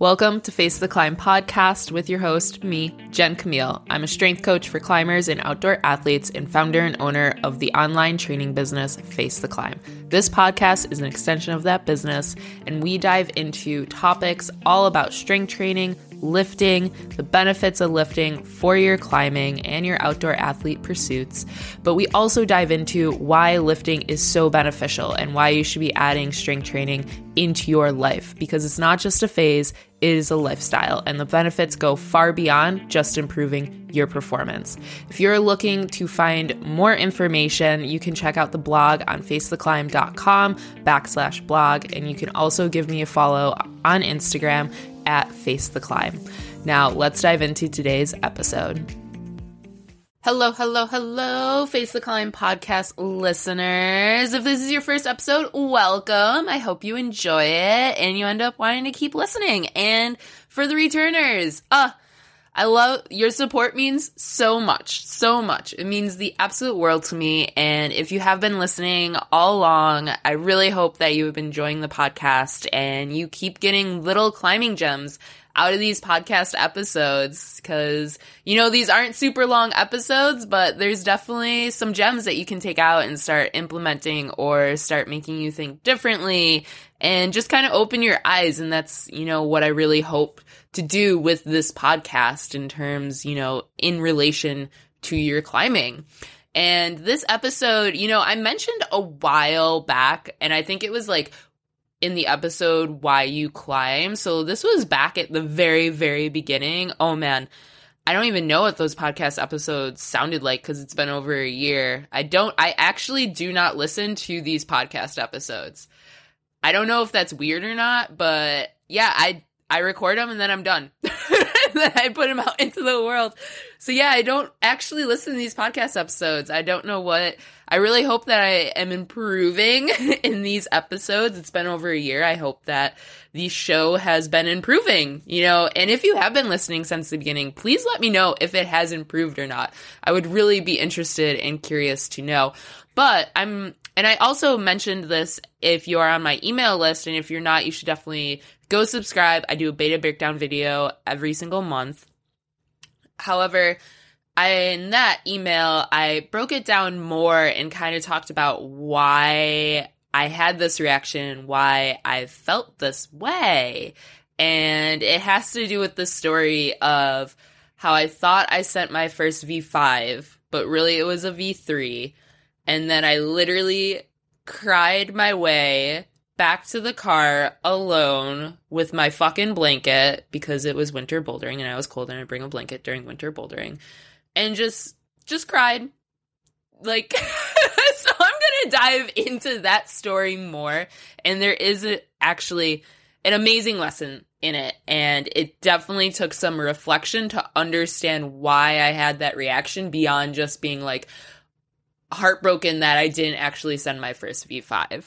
Welcome to Face the Climb podcast with your host, me, Jen Camille. I'm a strength coach for climbers and outdoor athletes and founder and owner of the online training business, Face the Climb. This podcast is an extension of that business, and we dive into topics all about strength training, lifting, the benefits of lifting for your climbing and your outdoor athlete pursuits. But we also dive into why lifting is so beneficial and why you should be adding strength training into your life because it's not just a phase, it is a lifestyle, and the benefits go far beyond just improving your performance. If you're looking to find more information, you can check out the blog on facetheclimb.com backslash blog, and you can also give me a follow on Instagram at Face the Climb. Now, let's dive into today's episode. Hello, hello, hello, Face the Climb podcast listeners. If this is your first episode, welcome. I hope you enjoy it and you end up wanting to keep listening. And for the returners, uh, I love your support means so much, so much. It means the absolute world to me. And if you have been listening all along, I really hope that you have been enjoying the podcast and you keep getting little climbing gems out of these podcast episodes because, you know, these aren't super long episodes, but there's definitely some gems that you can take out and start implementing or start making you think differently and just kind of open your eyes. And that's, you know, what I really hope to do with this podcast in terms, you know, in relation to your climbing. And this episode, you know, I mentioned a while back, and I think it was like in the episode Why You Climb. So this was back at the very, very beginning. Oh man. I don't even know what those podcast episodes sounded like because it's been over a year. I don't, I actually do not listen to these podcast episodes. I don't know if that's weird or not, but yeah, I, I record them and then I'm done. then I put them out into the world. So yeah, I don't actually listen to these podcast episodes. I don't know what I really hope that I am improving in these episodes. It's been over a year. I hope that the show has been improving, you know, and if you have been listening since the beginning, please let me know if it has improved or not. I would really be interested and curious to know. But I'm and I also mentioned this if you are on my email list, and if you're not, you should definitely go subscribe. I do a beta breakdown video every single month. However, I, in that email, I broke it down more and kind of talked about why I had this reaction, why I felt this way. And it has to do with the story of how I thought I sent my first V5, but really it was a V3. And then I literally cried my way back to the car alone with my fucking blanket because it was winter bouldering and I was cold and I bring a blanket during winter bouldering and just just cried. Like so I'm going to dive into that story more and there is a, actually an amazing lesson in it and it definitely took some reflection to understand why I had that reaction beyond just being like heartbroken that I didn't actually send my first V5.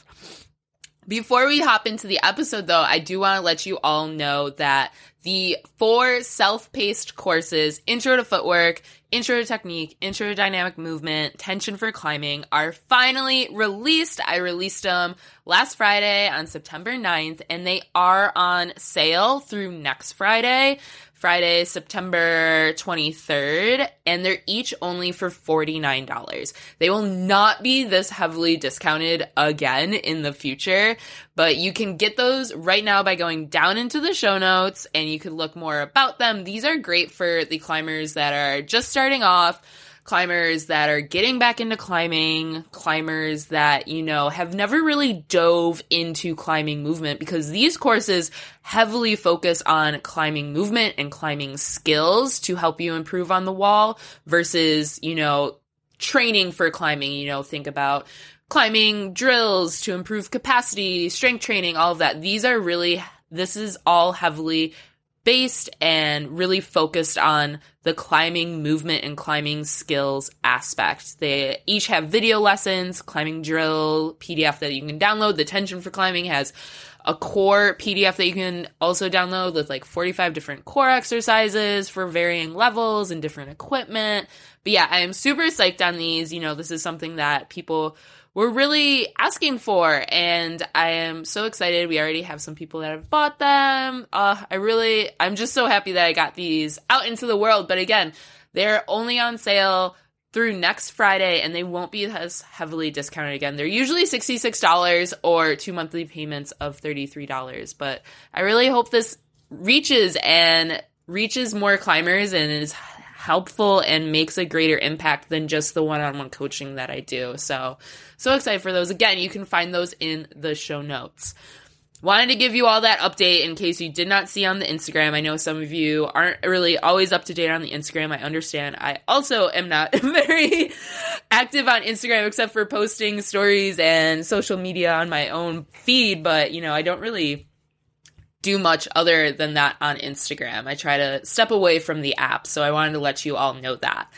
Before we hop into the episode, though, I do want to let you all know that the four self paced courses Intro to Footwork, Intro to Technique, Intro to Dynamic Movement, Tension for Climbing are finally released. I released them last Friday on September 9th, and they are on sale through next Friday. Friday, September 23rd, and they're each only for $49. They will not be this heavily discounted again in the future, but you can get those right now by going down into the show notes and you can look more about them. These are great for the climbers that are just starting off climbers that are getting back into climbing, climbers that, you know, have never really dove into climbing movement because these courses heavily focus on climbing movement and climbing skills to help you improve on the wall versus, you know, training for climbing. You know, think about climbing drills to improve capacity, strength training, all of that. These are really, this is all heavily based and really focused on the climbing movement and climbing skills aspect. They each have video lessons, climbing drill, PDF that you can download. The Tension for Climbing has a core PDF that you can also download with like 45 different core exercises for varying levels and different equipment. But yeah, I am super psyched on these. You know, this is something that people were really asking for. And I am so excited. We already have some people that have bought them. Uh, I really, I'm just so happy that I got these out into the world. But again, they're only on sale through next Friday and they won't be as heavily discounted again. They're usually $66 or two monthly payments of $33. But I really hope this reaches and reaches more climbers and is helpful and makes a greater impact than just the one-on-one coaching that I do. So, so excited for those. Again, you can find those in the show notes. Wanted to give you all that update in case you did not see on the Instagram. I know some of you aren't really always up to date on the Instagram. I understand. I also am not very active on Instagram except for posting stories and social media on my own feed, but you know, I don't really do much other than that on Instagram. I try to step away from the app, so I wanted to let you all know that.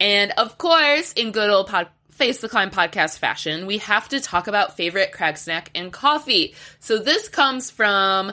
And of course, in good old pod- Face the Climb podcast fashion, we have to talk about favorite crag snack and coffee. So this comes from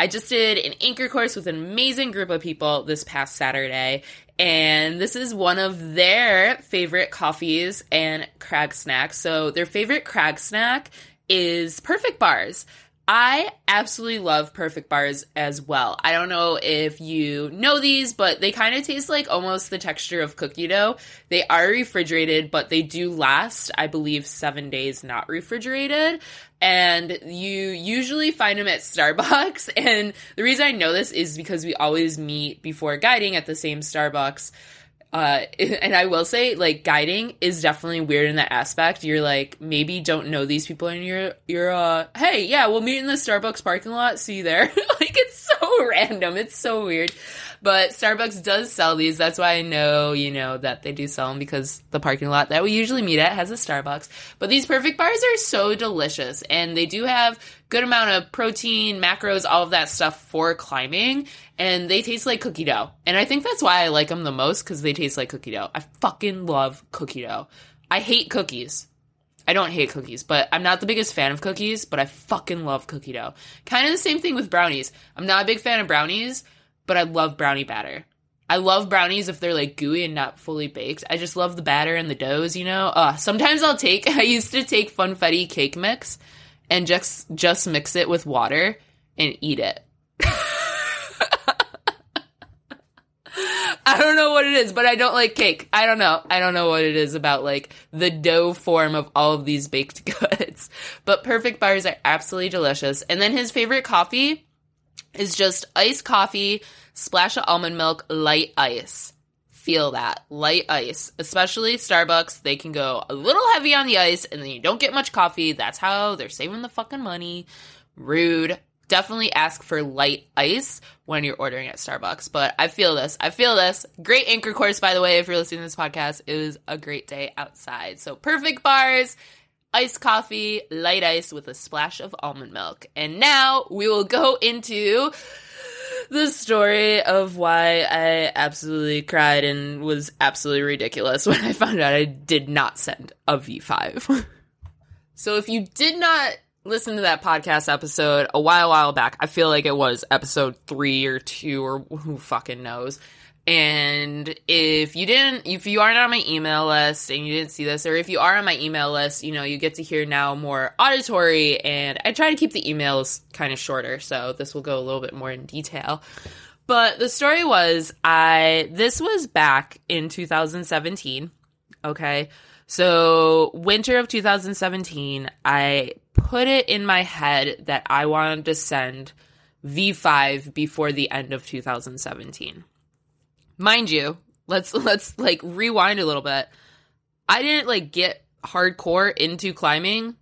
I just did an anchor course with an amazing group of people this past Saturday, and this is one of their favorite coffees and crag snacks. So their favorite crag snack is Perfect Bars. I absolutely love perfect bars as well. I don't know if you know these, but they kind of taste like almost the texture of cookie dough. They are refrigerated, but they do last, I believe, seven days not refrigerated. And you usually find them at Starbucks. And the reason I know this is because we always meet before guiding at the same Starbucks. Uh, and I will say, like, guiding is definitely weird in that aspect. You're like, maybe don't know these people, and you're, you're, uh, hey, yeah, we'll meet in the Starbucks parking lot. See you there. like, it's so random. It's so weird. But Starbucks does sell these. That's why I know, you know, that they do sell them because the parking lot that we usually meet at has a Starbucks. But these perfect bars are so delicious and they do have good amount of protein, macros, all of that stuff for climbing. And they taste like cookie dough. And I think that's why I like them the most because they taste like cookie dough. I fucking love cookie dough. I hate cookies. I don't hate cookies, but I'm not the biggest fan of cookies, but I fucking love cookie dough. Kind of the same thing with brownies. I'm not a big fan of brownies, but I love brownie batter. I love brownies if they're like gooey and not fully baked. I just love the batter and the doughs, you know. Uh, sometimes I'll take. I used to take Funfetti cake mix and just just mix it with water and eat it. I don't know what it is, but I don't like cake. I don't know. I don't know what it is about like the dough form of all of these baked goods. But perfect bars are absolutely delicious. And then his favorite coffee is just iced coffee, splash of almond milk, light ice. Feel that. Light ice. Especially Starbucks, they can go a little heavy on the ice and then you don't get much coffee. That's how they're saving the fucking money. Rude. Definitely ask for light ice when you're ordering at Starbucks. But I feel this. I feel this. Great anchor course, by the way, if you're listening to this podcast. It was a great day outside. So perfect bars iced coffee, light ice with a splash of almond milk. And now we will go into the story of why I absolutely cried and was absolutely ridiculous when I found out I did not send a V5. so if you did not listen to that podcast episode a while while back, I feel like it was episode 3 or 2 or who fucking knows and if you didn't, if you aren't on my email list and you didn't see this, or if you are on my email list, you know, you get to hear now more auditory. And I try to keep the emails kind of shorter. So this will go a little bit more in detail. But the story was I, this was back in 2017. Okay. So winter of 2017, I put it in my head that I wanted to send V5 before the end of 2017 mind you, let's let's like rewind a little bit. I didn't like get hardcore into climbing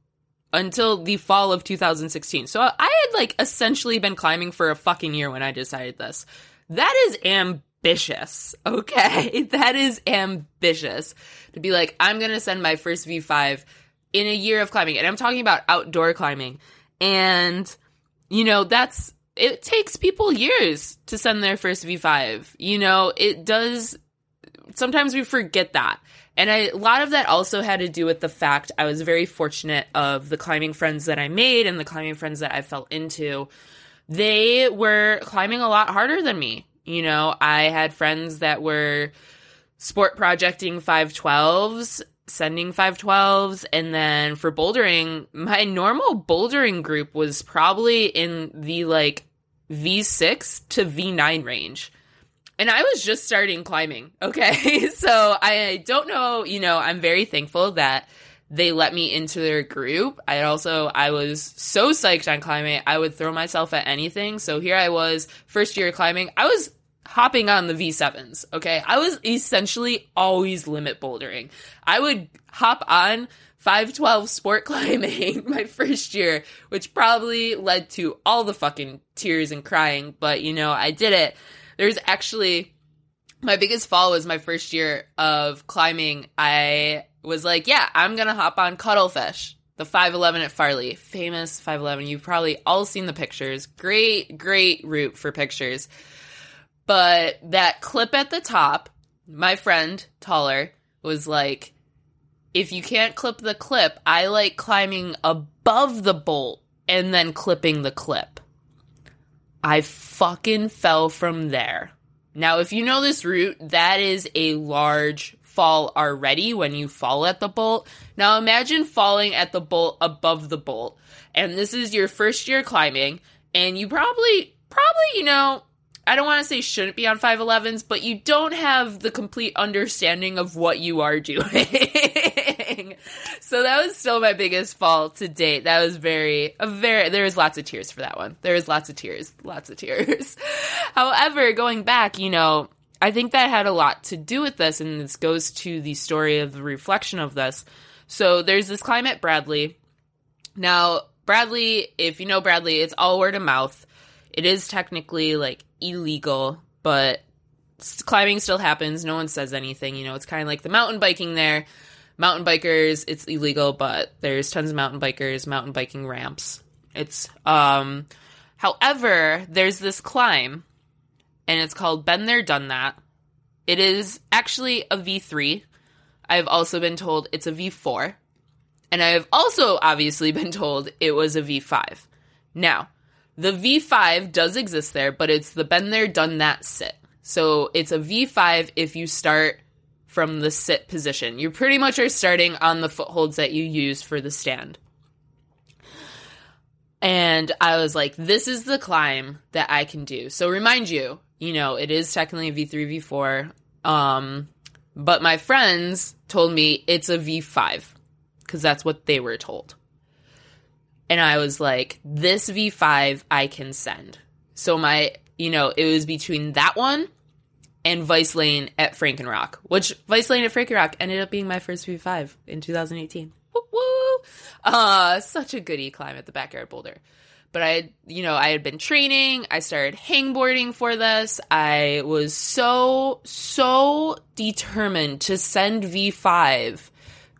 until the fall of 2016. So I had like essentially been climbing for a fucking year when I decided this. That is ambitious. Okay. That is ambitious to be like, I'm going to send my first V5 in a year of climbing. And I'm talking about outdoor climbing. And, you know, that's it takes people years to send their first V5. You know, it does. Sometimes we forget that. And I, a lot of that also had to do with the fact I was very fortunate of the climbing friends that I made and the climbing friends that I fell into. They were climbing a lot harder than me. You know, I had friends that were sport projecting 512s sending 512s. And then for bouldering, my normal bouldering group was probably in the like V6 to V9 range. And I was just starting climbing. Okay. so I don't know, you know, I'm very thankful that they let me into their group. I also I was so psyched on climbing. I would throw myself at anything. So here I was, first year climbing. I was hopping on the V7s, okay? I was essentially always limit bouldering. I would hop on 512 sport climbing my first year, which probably led to all the fucking tears and crying, but you know, I did it. There's actually my biggest fall was my first year of climbing. I was like, yeah, I'm going to hop on Cuttlefish, the 511 at Farley. Famous 511. You've probably all seen the pictures. Great, great route for pictures. But that clip at the top, my friend, taller, was like, if you can't clip the clip, I like climbing above the bolt and then clipping the clip. I fucking fell from there. Now, if you know this route, that is a large fall already when you fall at the bolt. Now, imagine falling at the bolt above the bolt, and this is your first year climbing, and you probably, probably, you know, I don't want to say shouldn't be on 511s, but you don't have the complete understanding of what you are doing. so that was still my biggest fall to date. That was very, a very, there was lots of tears for that one. There was lots of tears, lots of tears. However, going back, you know, I think that had a lot to do with this, and this goes to the story of the reflection of this. So there's this climate Bradley. Now, Bradley, if you know Bradley, it's all word of mouth. It is technically like illegal, but climbing still happens. No one says anything. You know, it's kind of like the mountain biking there. Mountain bikers, it's illegal, but there's tons of mountain bikers, mountain biking ramps. It's, um, however, there's this climb, and it's called Been There, Done That. It is actually a V3. I've also been told it's a V4. And I have also obviously been told it was a V5. Now, the V5 does exist there, but it's the been there, done that sit. So it's a V5 if you start from the sit position. You pretty much are starting on the footholds that you use for the stand. And I was like, this is the climb that I can do. So remind you, you know, it is technically a V3, V4. Um, but my friends told me it's a V5 because that's what they were told and I was like, this V5 I can send. So my, you know, it was between that one and Vice Lane at Frankenrock, which Vice Lane at Frankenrock ended up being my first V5 in 2018. Woo woo! Uh, such a goody climb at the backyard boulder. But I, you know, I had been training. I started hangboarding for this. I was so, so determined to send V5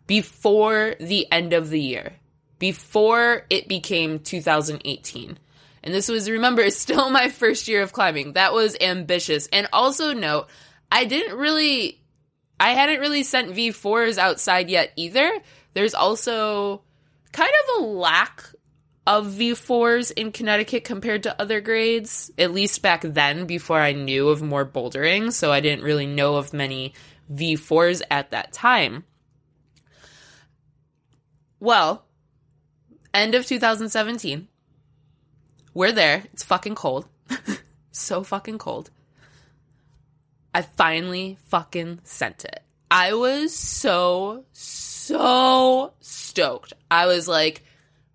before the end of the year before it became 2018. And this was, remember, still my first year of climbing. That was ambitious. And also note, I didn't really, I hadn't really sent V4s outside yet either. There's also kind of a lack of V4s in Connecticut compared to other grades, at least back then before I knew of more bouldering. So I didn't really know of many V4s at that time. Well, end of 2017. We're there. It's fucking cold. so fucking cold. I finally fucking sent it. I was so, so stoked. I was like,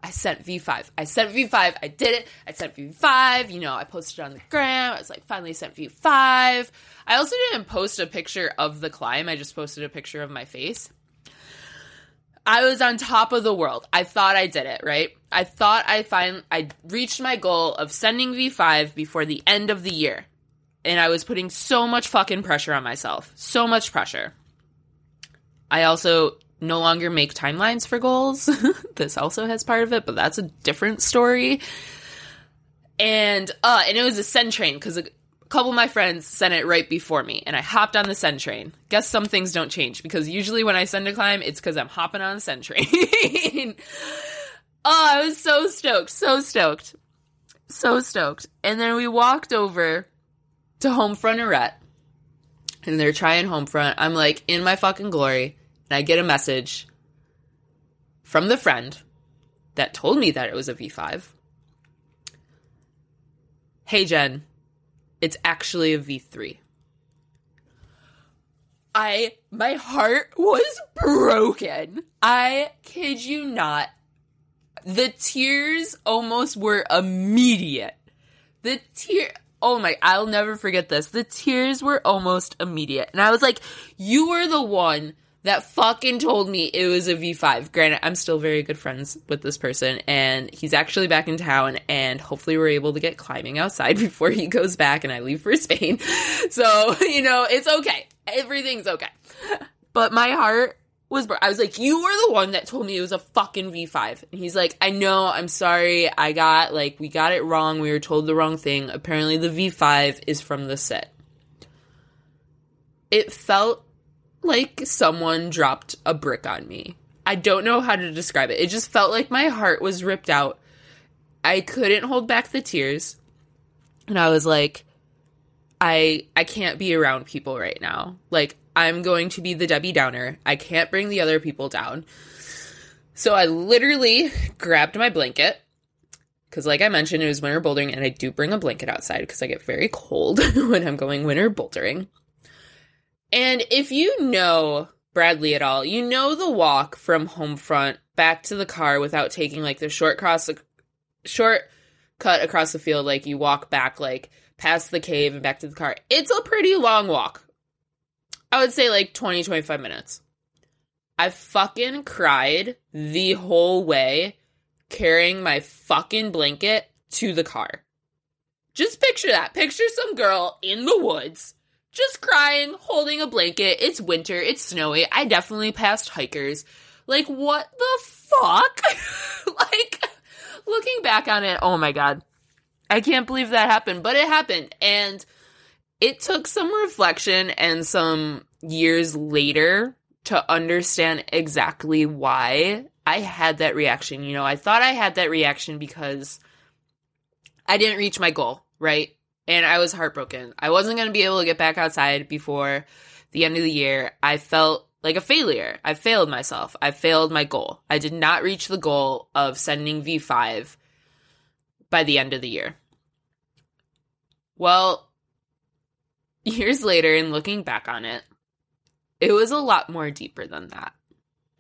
I sent V5. I sent V5. I did it. I sent V5. You know, I posted on the gram. I was like, finally sent V5. I also didn't post a picture of the climb. I just posted a picture of my face. I was on top of the world. I thought I did it, right? I thought I find I reached my goal of sending V5 before the end of the year. And I was putting so much fucking pressure on myself. So much pressure. I also no longer make timelines for goals. this also has part of it, but that's a different story. And uh and it was a send train cuz couple of my friends sent it right before me, and I hopped on the send train. Guess some things don't change because usually when I send a climb, it's because I'm hopping on the send train. oh, I was so stoked, so stoked, so stoked. And then we walked over to Homefront Arete, and they're trying Homefront. I'm like in my fucking glory, and I get a message from the friend that told me that it was a V5. Hey, Jen, it's actually a V3. I, my heart was broken. I kid you not. The tears almost were immediate. The tear, oh my, I'll never forget this. The tears were almost immediate. And I was like, you were the one that fucking told me it was a V5. Granted, I'm still very good friends with this person, and he's actually back in town, and hopefully we're able to get climbing outside before he goes back and I leave for Spain. So, you know, it's okay. Everything's okay. But my heart was, I was like, you were the one that told me it was a fucking V5. And he's like, I know, I'm sorry. I got, like, we got it wrong. We were told the wrong thing. Apparently, the V5 is from the set. It felt like someone dropped a brick on me. I don't know how to describe it. It just felt like my heart was ripped out. I couldn't hold back the tears. And I was like I I can't be around people right now. Like I'm going to be the Debbie Downer. I can't bring the other people down. So I literally grabbed my blanket because like I mentioned it was winter bouldering and I do bring a blanket outside because I get very cold when I'm going winter bouldering. And if you know Bradley at all, you know the walk from Homefront back to the car without taking like the short cross short cut across the field like you walk back like past the cave and back to the car. It's a pretty long walk. I would say like 20 25 minutes. I fucking cried the whole way carrying my fucking blanket to the car. Just picture that. Picture some girl in the woods just crying, holding a blanket. It's winter, it's snowy. I definitely passed hikers. Like, what the fuck? like, looking back on it, oh my god. I can't believe that happened, but it happened. And it took some reflection and some years later to understand exactly why I had that reaction. You know, I thought I had that reaction because I didn't reach my goal, right? And I was heartbroken. I wasn't going to be able to get back outside before the end of the year. I felt like a failure. I failed myself. I failed my goal. I did not reach the goal of sending V5 by the end of the year. Well, years later, and looking back on it, it was a lot more deeper than that.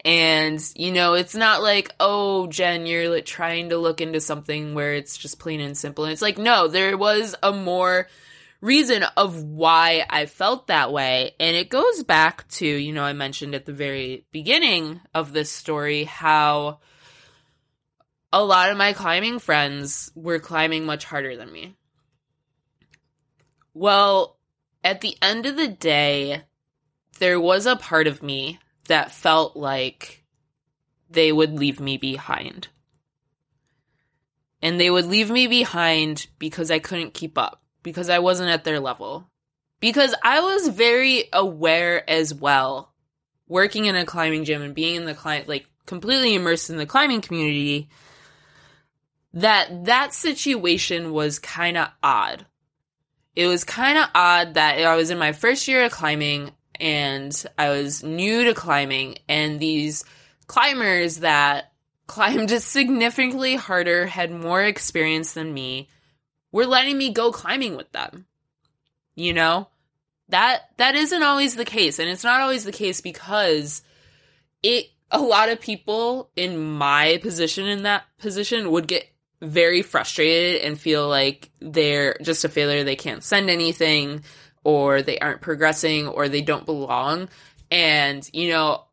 And, you know, it's not like, oh, Jen, you're like trying to look into something where it's just plain and simple. And it's like, no, there was a more reason of why I felt that way. And it goes back to, you know, I mentioned at the very beginning of this story how a lot of my climbing friends were climbing much harder than me. Well, at the end of the day, there was a part of me that felt like they would leave me behind. And they would leave me behind because I couldn't keep up, because I wasn't at their level. Because I was very aware as well, working in a climbing gym and being in the client, like completely immersed in the climbing community, that that situation was kind of odd. It was kind of odd that I was in my first year of climbing and I was new to climbing, and these climbers that climbed significantly harder, had more experience than me, were letting me go climbing with them. You know? That that isn't always the case, and it's not always the case because it a lot of people in my position in that position would get very frustrated and feel like they're just a failure, they can't send anything or they aren't progressing or they don't belong. And, you know,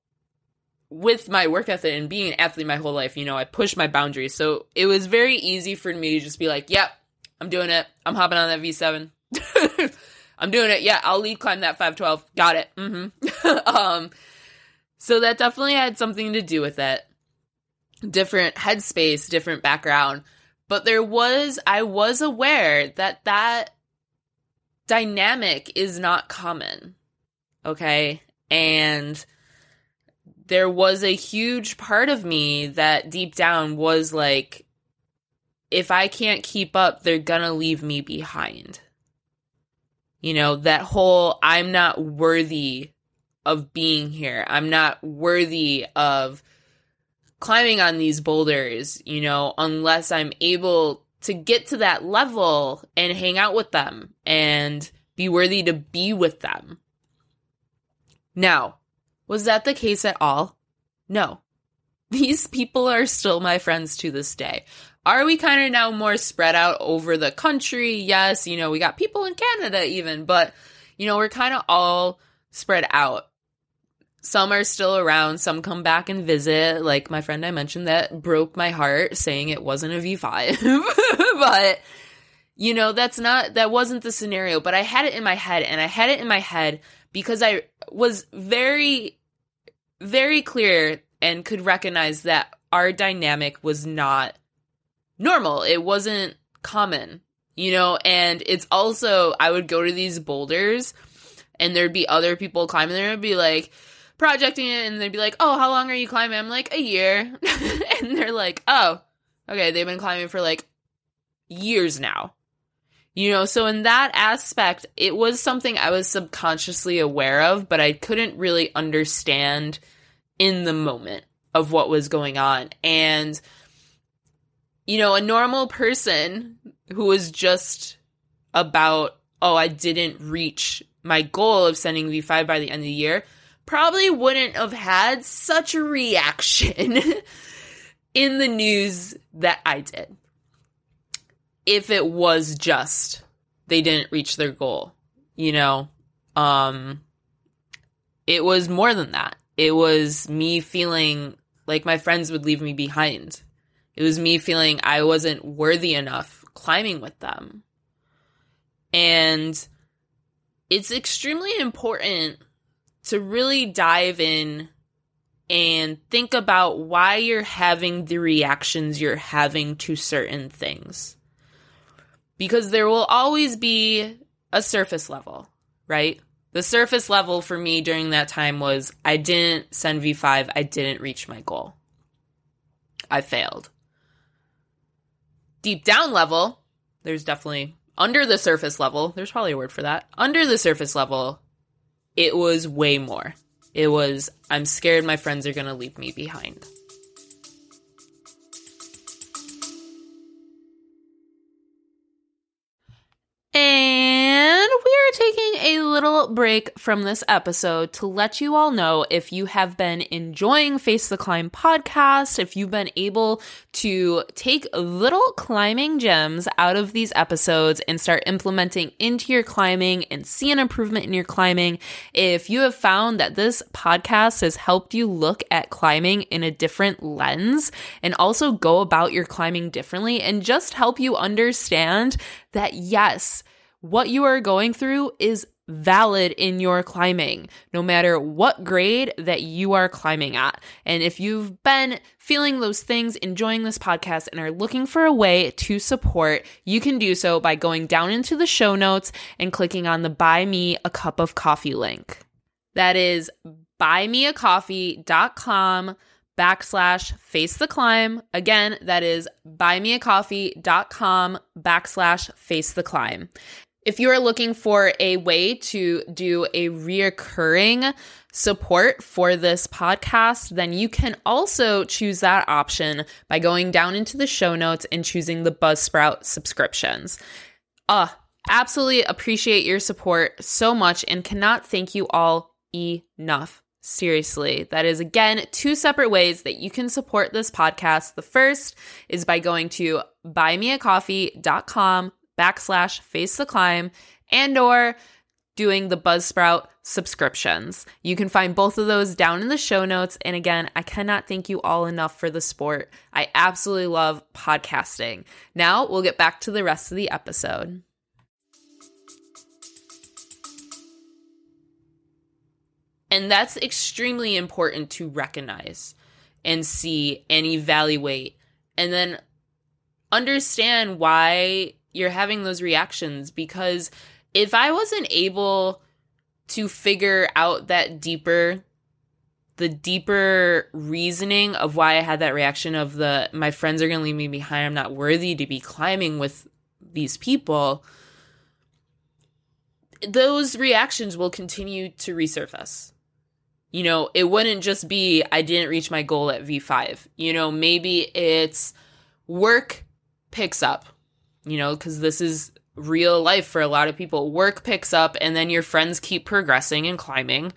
with my work ethic and being an athlete my whole life, you know, I pushed my boundaries. So it was very easy for me to just be like, yep, I'm doing it. I'm hopping on that V7. I'm doing it. Yeah, I'll lead climb that 512. Got it. Mm-hmm. um, so that definitely had something to do with it. Different headspace, different background. But there was, I was aware that that dynamic is not common. Okay. And there was a huge part of me that deep down was like, if I can't keep up, they're gonna leave me behind. You know, that whole I'm not worthy of being here. I'm not worthy of climbing on these boulders, you know, unless I'm able to get to that level and hang out with them and be worthy to be with them. Now, was that the case at all? No. These people are still my friends to this day. Are we kind of now more spread out over the country? Yes, you know, we got people in Canada even, but you know, we're kind of all spread out. Some are still around, some come back and visit, like my friend I mentioned that broke my heart saying it wasn't a V5. but you know, that's not that wasn't the scenario, but I had it in my head and I had it in my head because I was very very clear and could recognize that our dynamic was not normal. It wasn't common, you know, and it's also, I would go to these boulders and there'd be other people climbing there and be like, projecting it and they'd be like, "Oh, how long are you climbing?" I'm like, "A year." and they're like, "Oh, okay, they've been climbing for like years now." You know, so in that aspect, it was something I was subconsciously aware of, but I couldn't really understand in the moment of what was going on. And you know, a normal person who was just about, oh, I didn't reach my goal of sending V5 by the end of the year, probably wouldn't have had such a reaction in the news that I did. If it was just they didn't reach their goal, you know, um, it was more than that. It was me feeling like my friends would leave me behind it was me feeling I wasn't worthy enough climbing with them. And it's extremely important to really dive in and think about why you're having the reactions you're having to certain things. Because there will always be a surface level, right? The surface level for me during that time was I didn't send V5, I didn't reach my goal. I failed deep down level, there's definitely under the surface level, there's probably a word for that. Under the surface level, it was way more. It was, I'm scared my friends are going to leave me behind. And we are taking a little break from this episode to let you all know if you have been enjoying Face the Climb podcast, if you've been able to take little climbing gems out of these episodes and start implementing into your climbing and see an improvement in your climbing, if you have found that this podcast has helped you look at climbing in a different lens and also go about your climbing differently and just help you understand that yes, what you are going through is valid in your climbing, no matter what grade that you are climbing at. And if you've been feeling those things, enjoying this podcast, and are looking for a way to support, you can do so by going down into the show notes and clicking on the Buy Me a Cup of Coffee link. That is buymeacoffee.com backslash face the climb. Again, that is buymeacoffee.com backslash face the climb. If you are looking for a way to do a reoccurring support for this podcast, then you can also choose that option by going down into the show notes and choosing the Buzzsprout subscriptions. Uh, absolutely appreciate your support so much and cannot thank you all enough. Seriously, that is again two separate ways that you can support this podcast. The first is by going to buymeacoffee.com backslash face the climb and or doing the Buzzsprout subscriptions. You can find both of those down in the show notes. And again, I cannot thank you all enough for the sport. I absolutely love podcasting. Now we'll get back to the rest of the episode. And that's extremely important to recognize and see and evaluate and then understand why you're having those reactions because if I wasn't able to figure out that deeper the deeper reasoning of why I had that reaction of the my friends are going to leave me behind I'm not worthy to be climbing with these people those reactions will continue to resurface you know, it wouldn't just be I didn't reach my goal at V5. You know, maybe it's work picks up, you know, because this is real life for a lot of people. Work picks up, and then your friends keep progressing and climbing.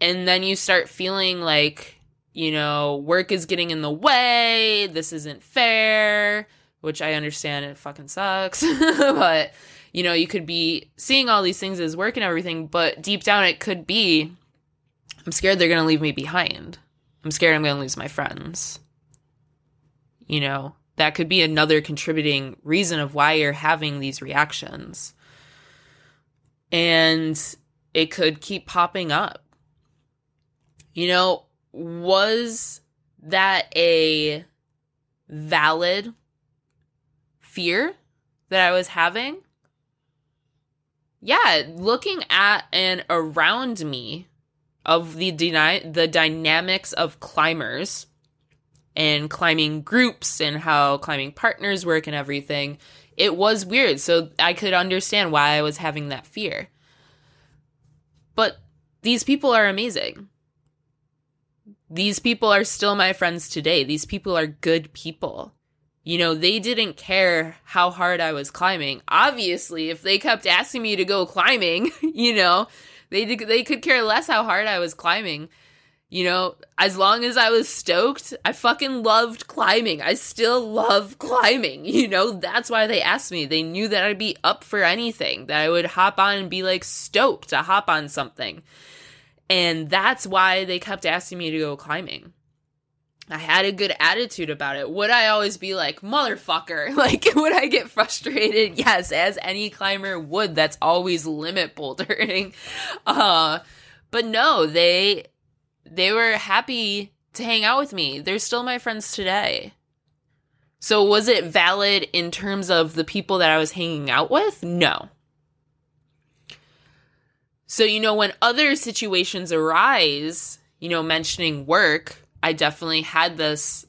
And then you start feeling like, you know, work is getting in the way. This isn't fair, which I understand it fucking sucks. but, you know, you could be seeing all these things as work and everything, but deep down it could be I'm scared they're going to leave me behind. I'm scared I'm going to lose my friends. You know, that could be another contributing reason of why you're having these reactions. And it could keep popping up. You know, was that a valid fear that I was having? Yeah, looking at and around me of the deny the dynamics of climbers and climbing groups and how climbing partners work and everything, it was weird. So I could understand why I was having that fear. But these people are amazing. These people are still my friends today. These people are good people. You know, they didn't care how hard I was climbing. Obviously, if they kept asking me to go climbing, you know, they they could care less how hard I was climbing. You know, as long as I was stoked, I fucking loved climbing. I still love climbing. You know, that's why they asked me. They knew that I'd be up for anything, that I would hop on and be like stoked to hop on something. And that's why they kept asking me to go climbing. I had a good attitude about it. Would I always be like, motherfucker? Like, would I get frustrated? Yes, as any climber would. That's always limit bouldering. Uh, but no, they they were happy to hang out with me. They're still my friends today. So was it valid in terms of the people that I was hanging out with? No. So, you know, when other situations arise, you know, mentioning work, I definitely had this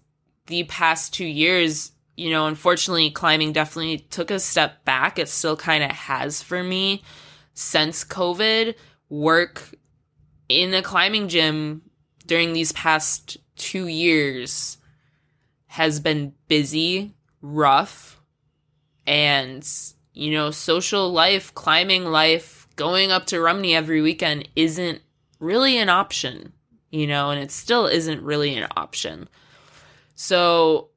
the past two years. You know, unfortunately, climbing definitely took a step back. It still kind of has for me since COVID. Work in a climbing gym during these past two years has been busy, rough, and, you know, social life, climbing life, going up to Rumney every weekend isn't really an option, you know, and it still isn't really an option. So,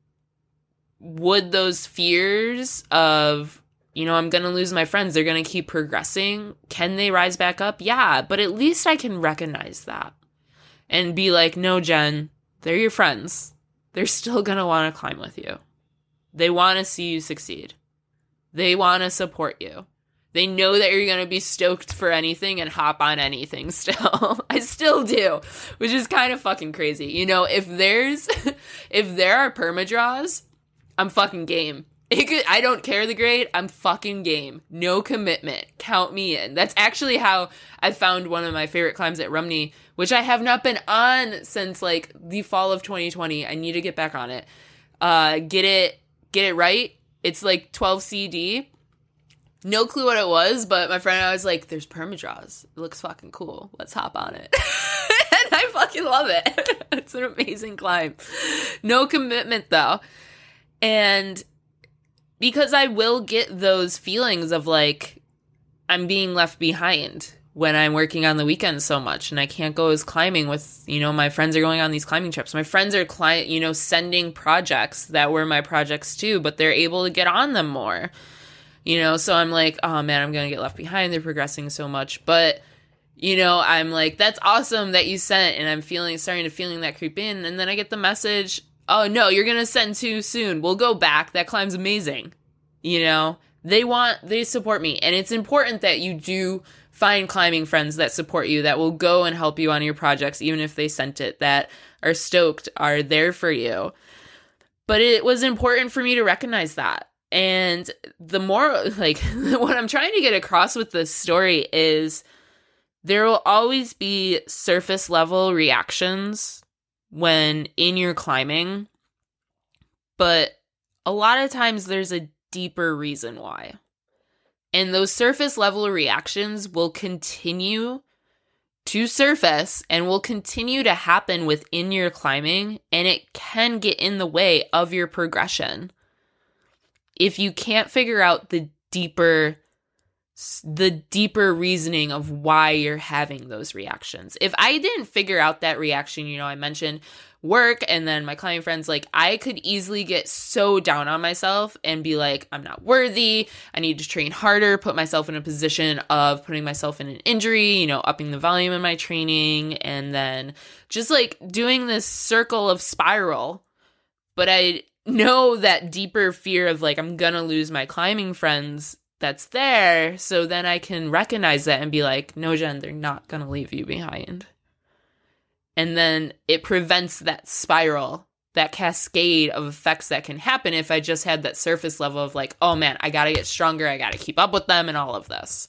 would those fears of, you know, I'm going to lose my friends, they're going to keep progressing, can they rise back up? Yeah, but at least I can recognize that and be like, no, Jen, they're your friends. They're still going to want to climb with you. They want to see you succeed. They want to support you. They know that you're going to be stoked for anything and hop on anything still. I still do, which is kind of fucking crazy. You know, if there's if there are perma draws, I'm fucking game. Could, I don't care the grade. I'm fucking game. No commitment. Count me in. That's actually how I found one of my favorite climbs at Rumney, which I have not been on since like the fall of 2020. I need to get back on it. Uh, get it, get it right. It's like 12 CD. No clue what it was, but my friend and I was like, "There's permadraws. It looks fucking cool. Let's hop on it." and I fucking love it. it's an amazing climb. No commitment though, and because I will get those feelings of like I'm being left behind when I'm working on the weekends so much and I can't go as climbing with, you know, my friends are going on these climbing trips. My friends are client, you know, sending projects that were my projects too, but they're able to get on them more. You know, so I'm like, oh man, I'm going to get left behind. They're progressing so much, but you know, I'm like, that's awesome that you sent and I'm feeling starting to feeling that creep in and then I get the message oh no, you're gonna send too soon. We'll go back. That climb's amazing. You know, they want, they support me. And it's important that you do find climbing friends that support you, that will go and help you on your projects, even if they sent it, that are stoked, are there for you. But it was important for me to recognize that. And the more, like, what I'm trying to get across with this story is there will always be surface level reactions when in your climbing, but a lot of times there's a deeper reason why. And those surface level reactions will continue to surface and will continue to happen within your climbing, and it can get in the way of your progression. If you can't figure out the deeper the deeper reasoning of why you're having those reactions. If I didn't figure out that reaction, you know, I mentioned work and then my client friends, like I could easily get so down on myself and be like, I'm not worthy. I need to train harder, put myself in a position of putting myself in an injury, you know, upping the volume in my training, and then just like doing this circle of spiral. But I know that deeper fear of like, I'm gonna lose my climbing friends that's there. So then I can recognize that and be like, no, Jen, they're not going to leave you behind. And then it prevents that spiral, that cascade of effects that can happen if I just had that surface level of like, oh man, I got to get stronger. I got to keep up with them and all of this.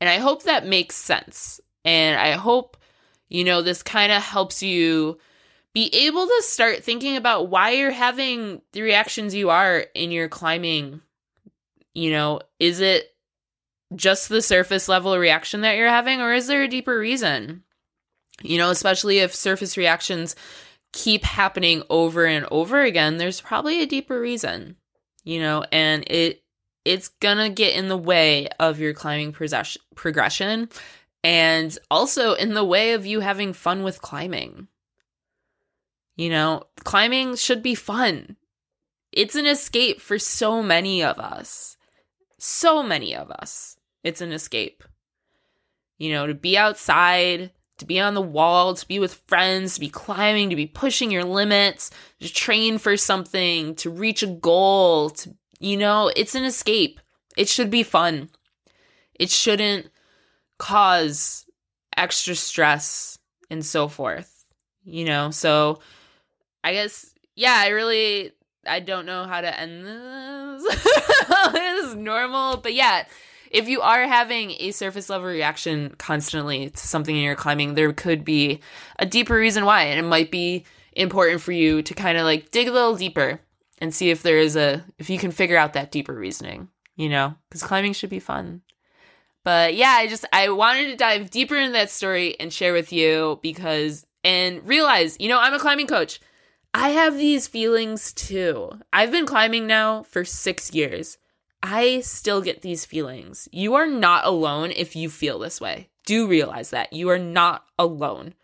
And I hope that makes sense. And I hope, you know, this kind of helps you be able to start thinking about why you're having the reactions you are in your climbing you know, is it just the surface level reaction that you're having, or is there a deeper reason? You know, especially if surface reactions keep happening over and over again, there's probably a deeper reason, you know, and it it's gonna get in the way of your climbing progression and also in the way of you having fun with climbing. You know, climbing should be fun. It's an escape for so many of us so many of us, it's an escape. You know, to be outside, to be on the wall, to be with friends, to be climbing, to be pushing your limits, to train for something, to reach a goal, to, you know, it's an escape. It should be fun. It shouldn't cause extra stress and so forth, you know? So I guess, yeah, I really, I don't know how to end this. this is normal, but yeah, if you are having a surface level reaction constantly to something in your climbing, there could be a deeper reason why, and it might be important for you to kind of like dig a little deeper and see if there is a if you can figure out that deeper reasoning, you know, because climbing should be fun. But yeah, I just I wanted to dive deeper into that story and share with you because and realize, you know, I'm a climbing coach. I have these feelings too. I've been climbing now for six years. I still get these feelings. You are not alone if you feel this way. Do realize that. You are not alone.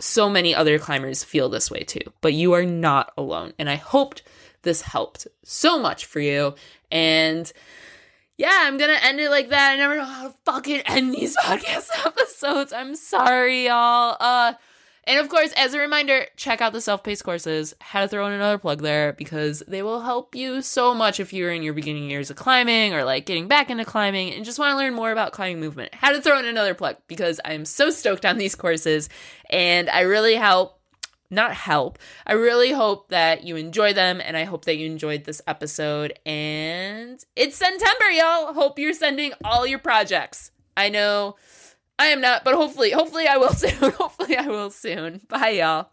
So many other climbers feel this way too, but you are not alone. And I hoped this helped so much for you. And yeah, I'm gonna end it like that. I never know how to fucking end these podcast episodes. I'm sorry, y'all. Uh, and of course, as a reminder, check out the self paced courses. Had to throw in another plug there because they will help you so much if you're in your beginning years of climbing or like getting back into climbing and just want to learn more about climbing movement. Had to throw in another plug because I'm so stoked on these courses and I really help not help. I really hope that you enjoy them and I hope that you enjoyed this episode. And it's September, y'all. Hope you're sending all your projects. I know I am not, but hopefully, hopefully I will soon. hopefully I will soon. Bye, y'all.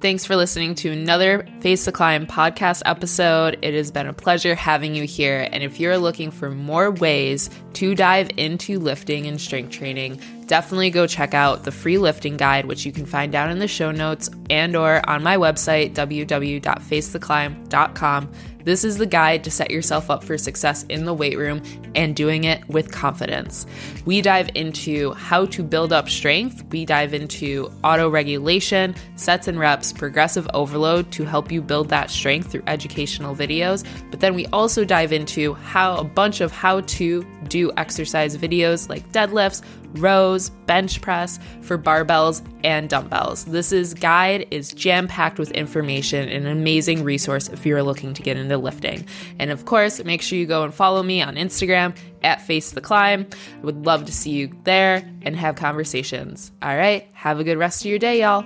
Thanks for listening to another Face the Climb podcast episode. It has been a pleasure having you here. And if you're looking for more ways to dive into lifting and strength training, definitely go check out the free lifting guide, which you can find down in the show notes and or on my website, www.facetheclimb.com. This is the guide to set yourself up for success in the weight room and doing it with confidence. We dive into how to build up strength, we dive into auto regulation, sets and reps, progressive overload to help you build that strength through educational videos. But then we also dive into how a bunch of how to do exercise videos like deadlifts, rows, bench press for barbells and dumbbells. This is guide is jam-packed with information and an amazing resource if you're looking to get into lifting. And of course, make sure you go and follow me on Instagram at Face the Climb. I would love to see you there and have conversations. All right, have a good rest of your day, y'all.